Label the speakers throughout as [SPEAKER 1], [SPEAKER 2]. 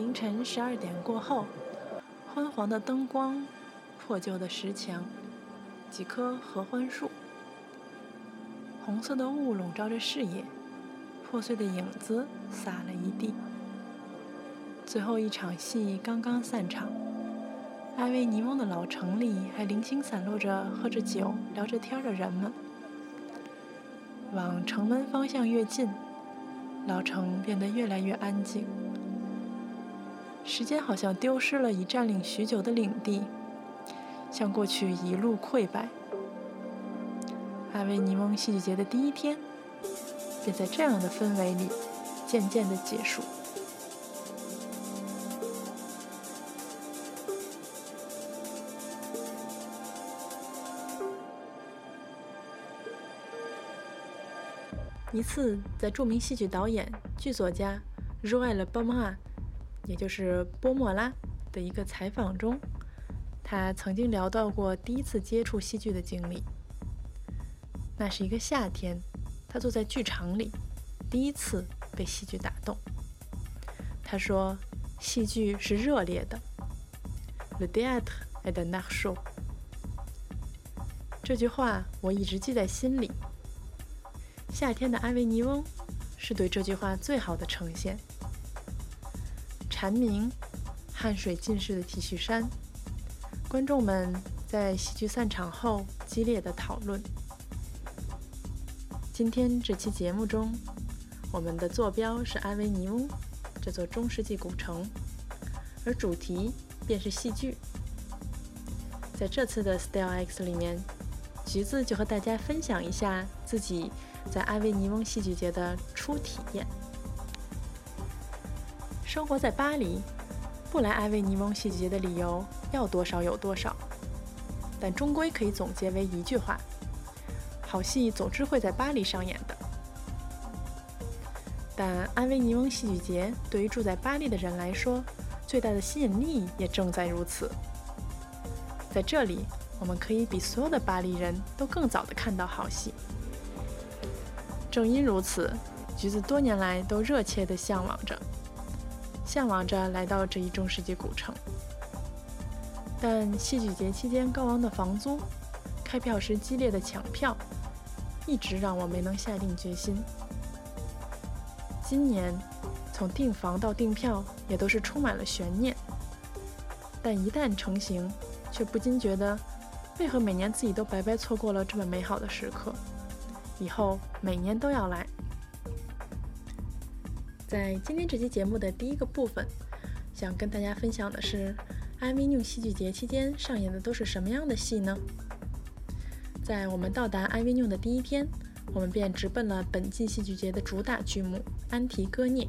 [SPEAKER 1] 凌晨十二点过后，昏黄的灯光，破旧的石墙，几棵合欢树，红色的雾笼罩着视野，破碎的影子洒了一地。最后一场戏刚刚散场，艾维尼翁的老城里还零星散落着喝着酒、聊着天的人们。往城门方向越近，老城变得越来越安静。时间好像丢失了已占领许久的领地，向过去一路溃败。阿维尼翁戏剧节的第一天，便在这样的氛围里渐渐的结束。一次，在著名戏剧导演、剧作家 Joel b a m a 也就是波莫拉的一个采访中，他曾经聊到过第一次接触戏剧的经历。那是一个夏天，他坐在剧场里，第一次被戏剧打动。他说：“戏剧是热烈的。” Le théâtre est un art chaud。这句话我一直记在心里。夏天的阿维尼翁是对这句话最好的呈现。蝉鸣，汗水浸湿的 T 恤衫，观众们在戏剧散场后激烈的讨论。今天这期节目中，我们的坐标是阿维尼翁这座中世纪古城，而主题便是戏剧。在这次的 Style X 里面，橘子就和大家分享一下自己。在阿维尼翁戏剧节的初体验。生活在巴黎，不来阿维尼翁戏剧节的理由要多少有多少，但终归可以总结为一句话：好戏总是会在巴黎上演的。但安维尼翁戏剧节对于住在巴黎的人来说，最大的吸引力也正在如此。在这里，我们可以比所有的巴黎人都更早地看到好戏。正因如此，橘子多年来都热切地向往着，向往着来到这一中世纪古城。但戏剧节期间高昂的房租，开票时激烈的抢票，一直让我没能下定决心。今年，从订房到订票也都是充满了悬念，但一旦成行，却不禁觉得，为何每年自己都白白错过了这么美好的时刻？以后每年都要来。在今天这期节目的第一个部分，想跟大家分享的是，阿维纽戏剧节期间上演的都是什么样的戏呢？在我们到达阿维纽的第一天，我们便直奔了本季戏剧节的主打剧目《安提戈涅》。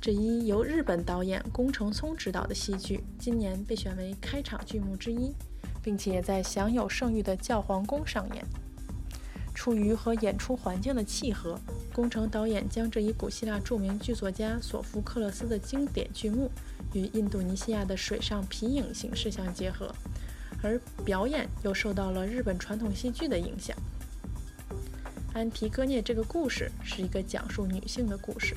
[SPEAKER 1] 这一由日本导演宫城聪执导的戏剧，今年被选为开场剧目之一，并且在享有盛誉的教皇宫上演。出于和演出环境的契合，工程导演将这一古希腊著名剧作家索福克勒斯的经典剧目与印度尼西亚的水上皮影形式相结合，而表演又受到了日本传统戏剧的影响。安提戈涅这个故事是一个讲述女性的故事，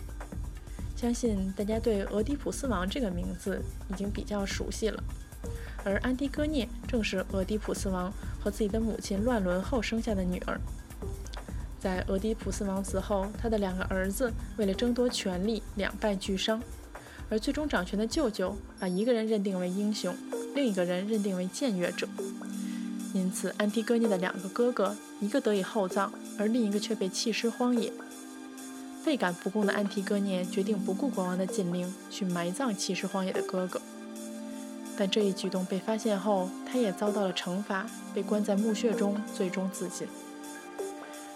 [SPEAKER 1] 相信大家对俄狄浦斯王这个名字已经比较熟悉了，而安提戈涅正是俄狄浦斯王和自己的母亲乱伦后生下的女儿。在俄狄浦斯王死后，他的两个儿子为了争夺权力，两败俱伤。而最终掌权的舅舅把一个人认定为英雄，另一个人认定为僭越者。因此，安提戈涅的两个哥哥，一个得以厚葬，而另一个却被弃尸荒野。倍感不公的安提戈涅决定不顾国王的禁令，去埋葬弃尸荒野的哥哥。但这一举动被发现后，他也遭到了惩罚，被关在墓穴中，最终自尽。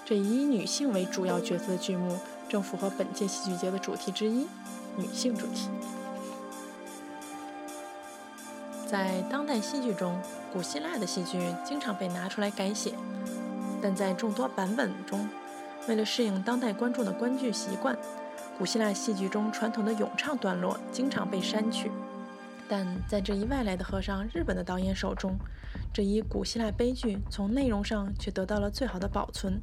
[SPEAKER 1] 这以女性为主要角色的剧目，正符合本届戏剧节的主题之一——女性主题。在当代戏剧中，古希腊的戏剧经常被拿出来改写，但在众多版本中，为了适应当代观众的观剧习惯，古希腊戏剧中传统的咏唱段落经常被删去。但在这一外来的和尚日本的导演手中，这一古希腊悲剧从内容上却得到了最好的保存。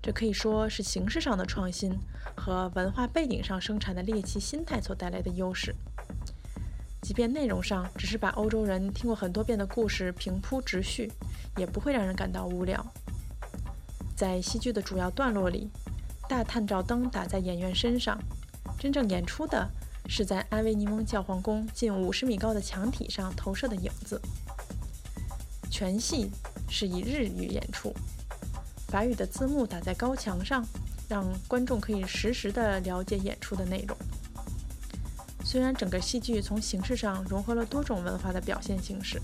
[SPEAKER 1] 这可以说是形式上的创新和文化背景上生产的猎奇心态所带来的优势。即便内容上只是把欧洲人听过很多遍的故事平铺直叙，也不会让人感到无聊。在戏剧的主要段落里，大探照灯打在演员身上，真正演出的是在阿维尼翁教皇宫近五十米高的墙体上投射的影子。全戏是以日语演出，法语的字幕打在高墙上，让观众可以实时地了解演出的内容。虽然整个戏剧从形式上融合了多种文化的表现形式，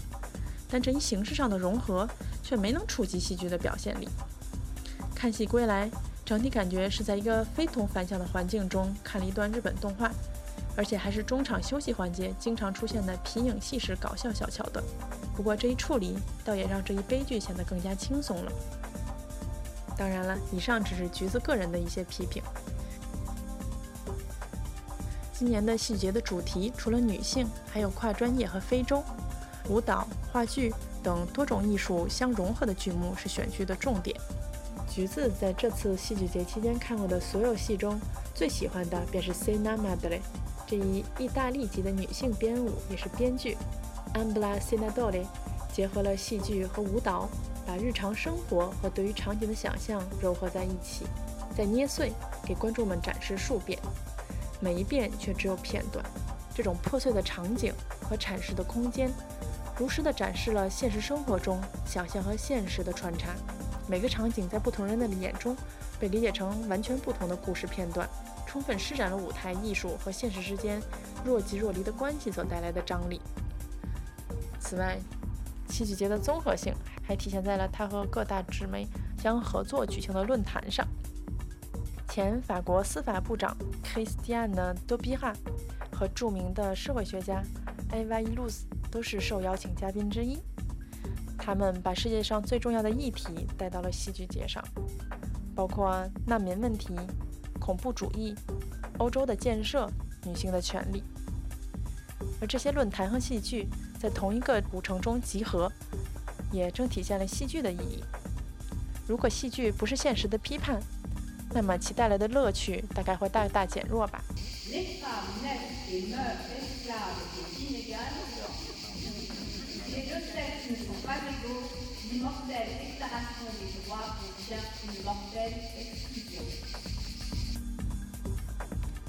[SPEAKER 1] 但这一形式上的融合却没能触及戏剧的表现力。看戏归来，整体感觉是在一个非同凡响的环境中看了一段日本动画，而且还是中场休息环节经常出现的皮影戏式搞笑小桥段。不过这一处理倒也让这一悲剧显得更加轻松了。当然了，以上只是橘子个人的一些批评。今年的戏剧节的主题除了女性，还有跨专业和非洲、舞蹈、话剧等多种艺术相融合的剧目是选剧的重点。橘子在这次戏剧节期间看过的所有戏中，最喜欢的便是《Sena Madre》这一意大利籍的女性编舞，也是编剧 Ambla Senadori，结合了戏剧和舞蹈，把日常生活和对于场景的想象糅合在一起，再捏碎，给观众们展示数遍。每一遍却只有片段，这种破碎的场景和阐释的空间，如实地展示了现实生活中想象和现实的穿插。每个场景在不同人的眼中被理解成完全不同的故事片段，充分施展了舞台艺术和现实之间若即若离的关系所带来的张力。此外，戏剧节的综合性还体现在了他和各大纸媒相合作举行的论坛上。前法国司法部长 Christiane d o b i r a 和著名的社会学家 Eva Illouz 都是受邀请嘉宾之一。他们把世界上最重要的议题带到了戏剧节上，包括难民问题、恐怖主义、欧洲的建设、女性的权利。而这些论坛和戏剧在同一个古城中集合，也正体现了戏剧的意义。如果戏剧不是现实的批判，那么其带来的乐趣大概会大大减弱吧。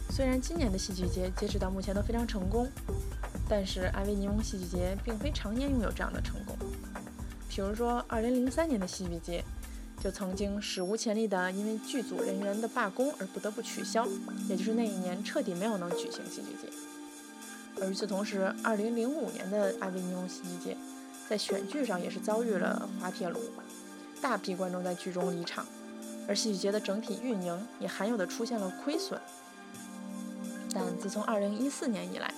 [SPEAKER 1] 虽然今年的戏剧节截止到目前都非常成功，但是阿维尼翁戏剧节并非常年拥有这样的成功。比如说，2003年的戏剧节。就曾经史无前例的因为剧组人员的罢工而不得不取消，也就是那一年彻底没有能举行戏剧节。而与此同时，2005年的阿维尼翁戏剧节在选剧上也是遭遇了滑铁卢，大批观众在剧中离场，而戏剧节的整体运营也罕有的出现了亏损。但自从2014年以来，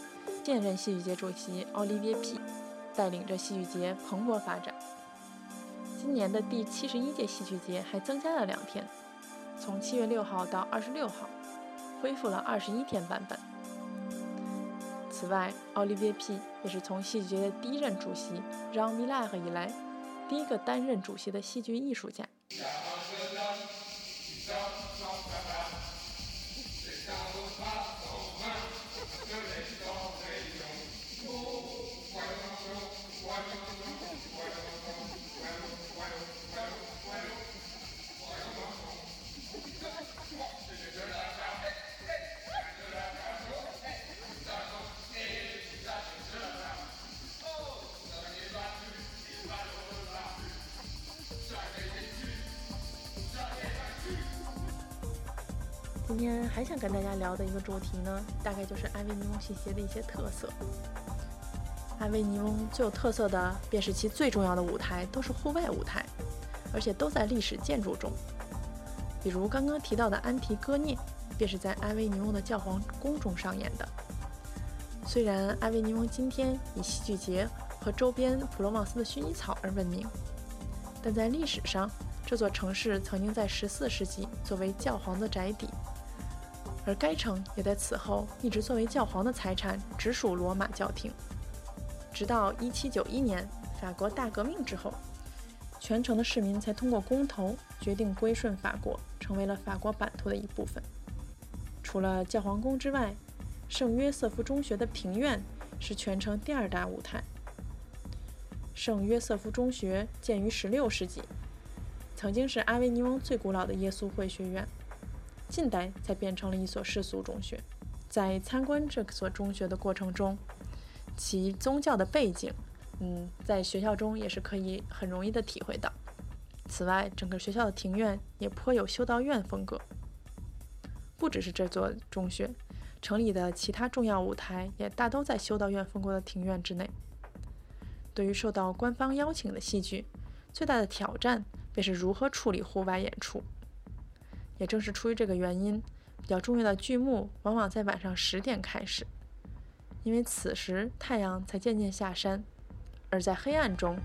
[SPEAKER 1] 现任戏剧节主席奥利维皮带领着戏剧节蓬勃发展。今年的第七十一届戏剧节还增加了两天，从七月六号到二十六号，恢复了二十一天版本。此外，奥利维 P 也是从戏剧节的第一任主席让米拉赫以来，第一个担任主席的戏剧艺术家。今天还想跟大家聊的一个主题呢，大概就是安维尼翁戏剧的一些特色。安维尼翁最有特色的便是其最重要的舞台都是户外舞台，而且都在历史建筑中。比如刚刚提到的安提戈涅，便是在安维尼翁的教皇宫中上演的。虽然安维尼翁今天以戏剧节和周边普罗旺斯的薰衣草而闻名，但在历史上，这座城市曾经在14世纪作为教皇的宅邸。而该城也在此后一直作为教皇的财产，直属罗马教廷。直到1791年法国大革命之后，全城的市民才通过公投决定归顺法国，成。为了法国版图的一部分。除了教皇宫之外，圣约瑟夫中学的庭院是全城第二大舞台。圣约瑟夫中学建于16世纪，曾经是阿维尼翁最古老的耶稣会学院，近代才变成了一所世俗中学。在参观这所中学的过程中，其宗教的背景，嗯，在学校中也是可以很容易的体会到。此外，整个学校的庭院也颇有修道院风格。不只是这座中学，城里的其他重要舞台也大都在修道院风格的庭院之内。对于受到官方邀请的戏剧，最大的挑战便是如何处理户外演出。也正是出于这个原因，比较重要的剧目往往在晚上十点开始，因为此时太阳才渐渐下山，而在黑暗中，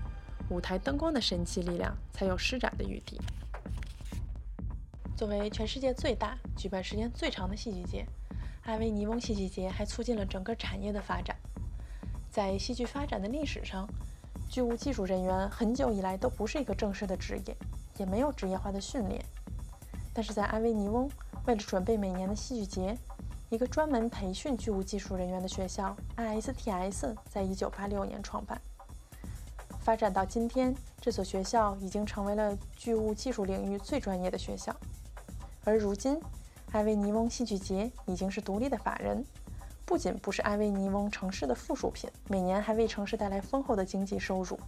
[SPEAKER 1] 舞台灯光的神奇力量才有施展的余地。作为全世界最大、举办时间最长的戏剧节，阿维尼翁戏剧节还促进了整个产业的发展。在戏剧发展的历史上，剧务技术人员很久以来都不是一个正式的职业，也没有职业化的训练。但是在埃维尼翁，为了准备每年的戏剧节，一个专门培训剧务技术人员的学校 ISTS 在1986年创办。发展到今天，这所学校已经成为了剧务技术领域最专业的学校。而如今，埃维尼翁戏剧节已经是独立的法人，不仅不是埃维尼翁城市的附属品，每年还为城市带来丰厚的经济收入。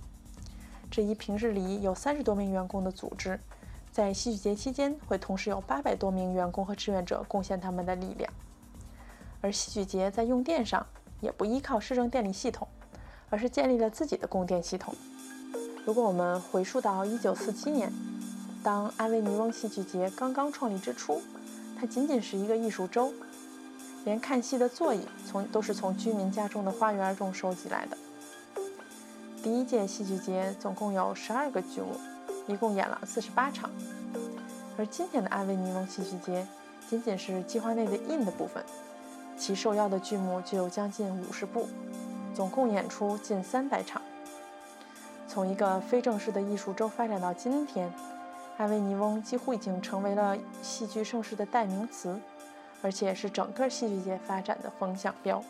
[SPEAKER 1] 这一平日里有三十多名员工的组织，在戏剧节期间会同时有八百多名员工和志愿者贡献他们的力量。而戏剧节在用电上也不依靠市政电力系统，而是建立了自己的供电系统。如果我们回溯到一九四七年。当阿维尼翁戏剧节刚刚创立之初，它仅仅是一个艺术周，连看戏的座椅从都是从居民家中的花园中收集来的。第一届戏剧节总共有十二个剧目，一共演了四十八场，而今天的阿维尼翁戏剧节仅仅是计划内的 in 的部分，其受邀的剧目就有将近五十部，总共演出近三百场。从一个非正式的艺术周发展到今天。阿维尼翁几乎已经成为了戏剧盛世的代名词，而且是整个戏剧界发展的风向标。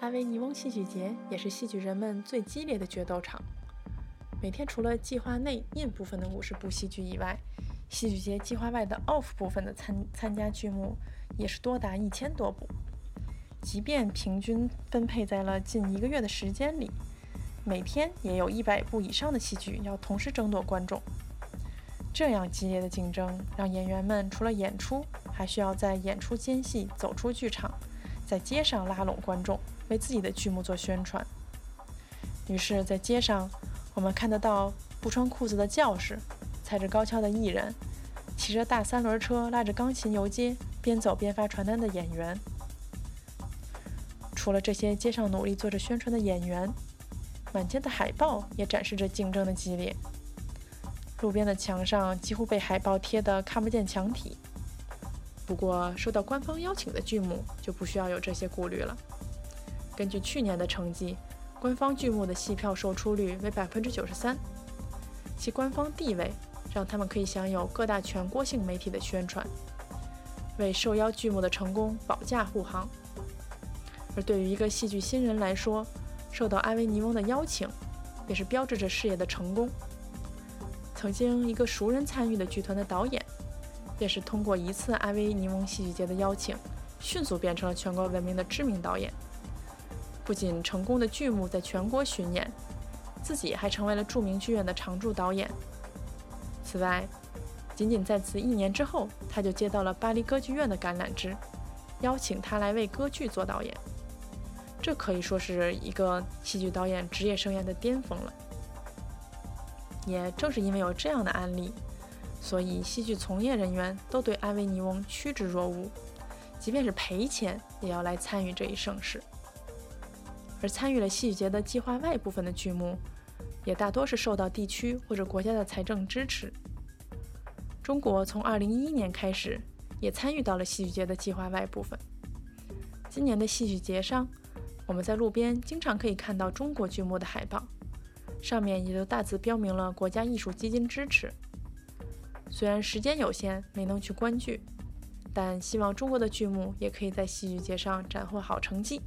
[SPEAKER 1] 阿维尼翁戏剧节也是戏剧人们最激烈的决斗场。每天除了计划内 in 部分的五十部戏剧以外，戏剧节计划外的 off 部分的参参加剧目也是多达一千多部。即便平均分配在了近一个月的时间里，每天也有一百部以上的戏剧要同时争夺观众。这样激烈的竞争，让演员们除了演出，还需要在演出间隙走出剧场，在街上拉拢观众，为自己的剧目做宣传。于是，在街上，我们看得到不穿裤子的教士，踩着高跷的艺人，骑着大三轮车拉着钢琴游街，边走边发传单的演员。除了这些街上努力做着宣传的演员，满街的海报也展示着竞争的激烈。路边的墙上几乎被海报贴得看不见墙体。不过，受到官方邀请的剧目就不需要有这些顾虑了。根据去年的成绩，官方剧目的戏票售出率为百分之九十三，其官方地位让他们可以享有各大全国性媒体的宣传，为受邀剧目的成功保驾护航。而对于一个戏剧新人来说，受到阿维尼翁的邀请，也是标志着事业的成功。曾经一个熟人参与的剧团的导演，便是通过一次阿维尼翁戏剧节的邀请，迅速变成了全国闻名的知名导演。不仅成功的剧目在全国巡演，自己还成为了著名剧院的常驻导演。此外，仅仅在此一年之后，他就接到了巴黎歌剧院的橄榄枝，邀请他来为歌剧做导演。这可以说是一个戏剧导演职业生涯的巅峰了。也正是因为有这样的案例，所以戏剧从业人员都对阿维尼翁趋之若鹜，即便是赔钱也要来参与这一盛事。而参与了戏剧节的计划外部分的剧目，也大多是受到地区或者国家的财政支持。中国从2011年开始也参与到了戏剧节的计划外部分。今年的戏剧节上，我们在路边经常可以看到中国剧目的海报。上面也都大字标明了国家艺术基金支持。虽然时间有限，没能去观剧，但希望中国的剧目也可以在戏剧节上斩获好成绩。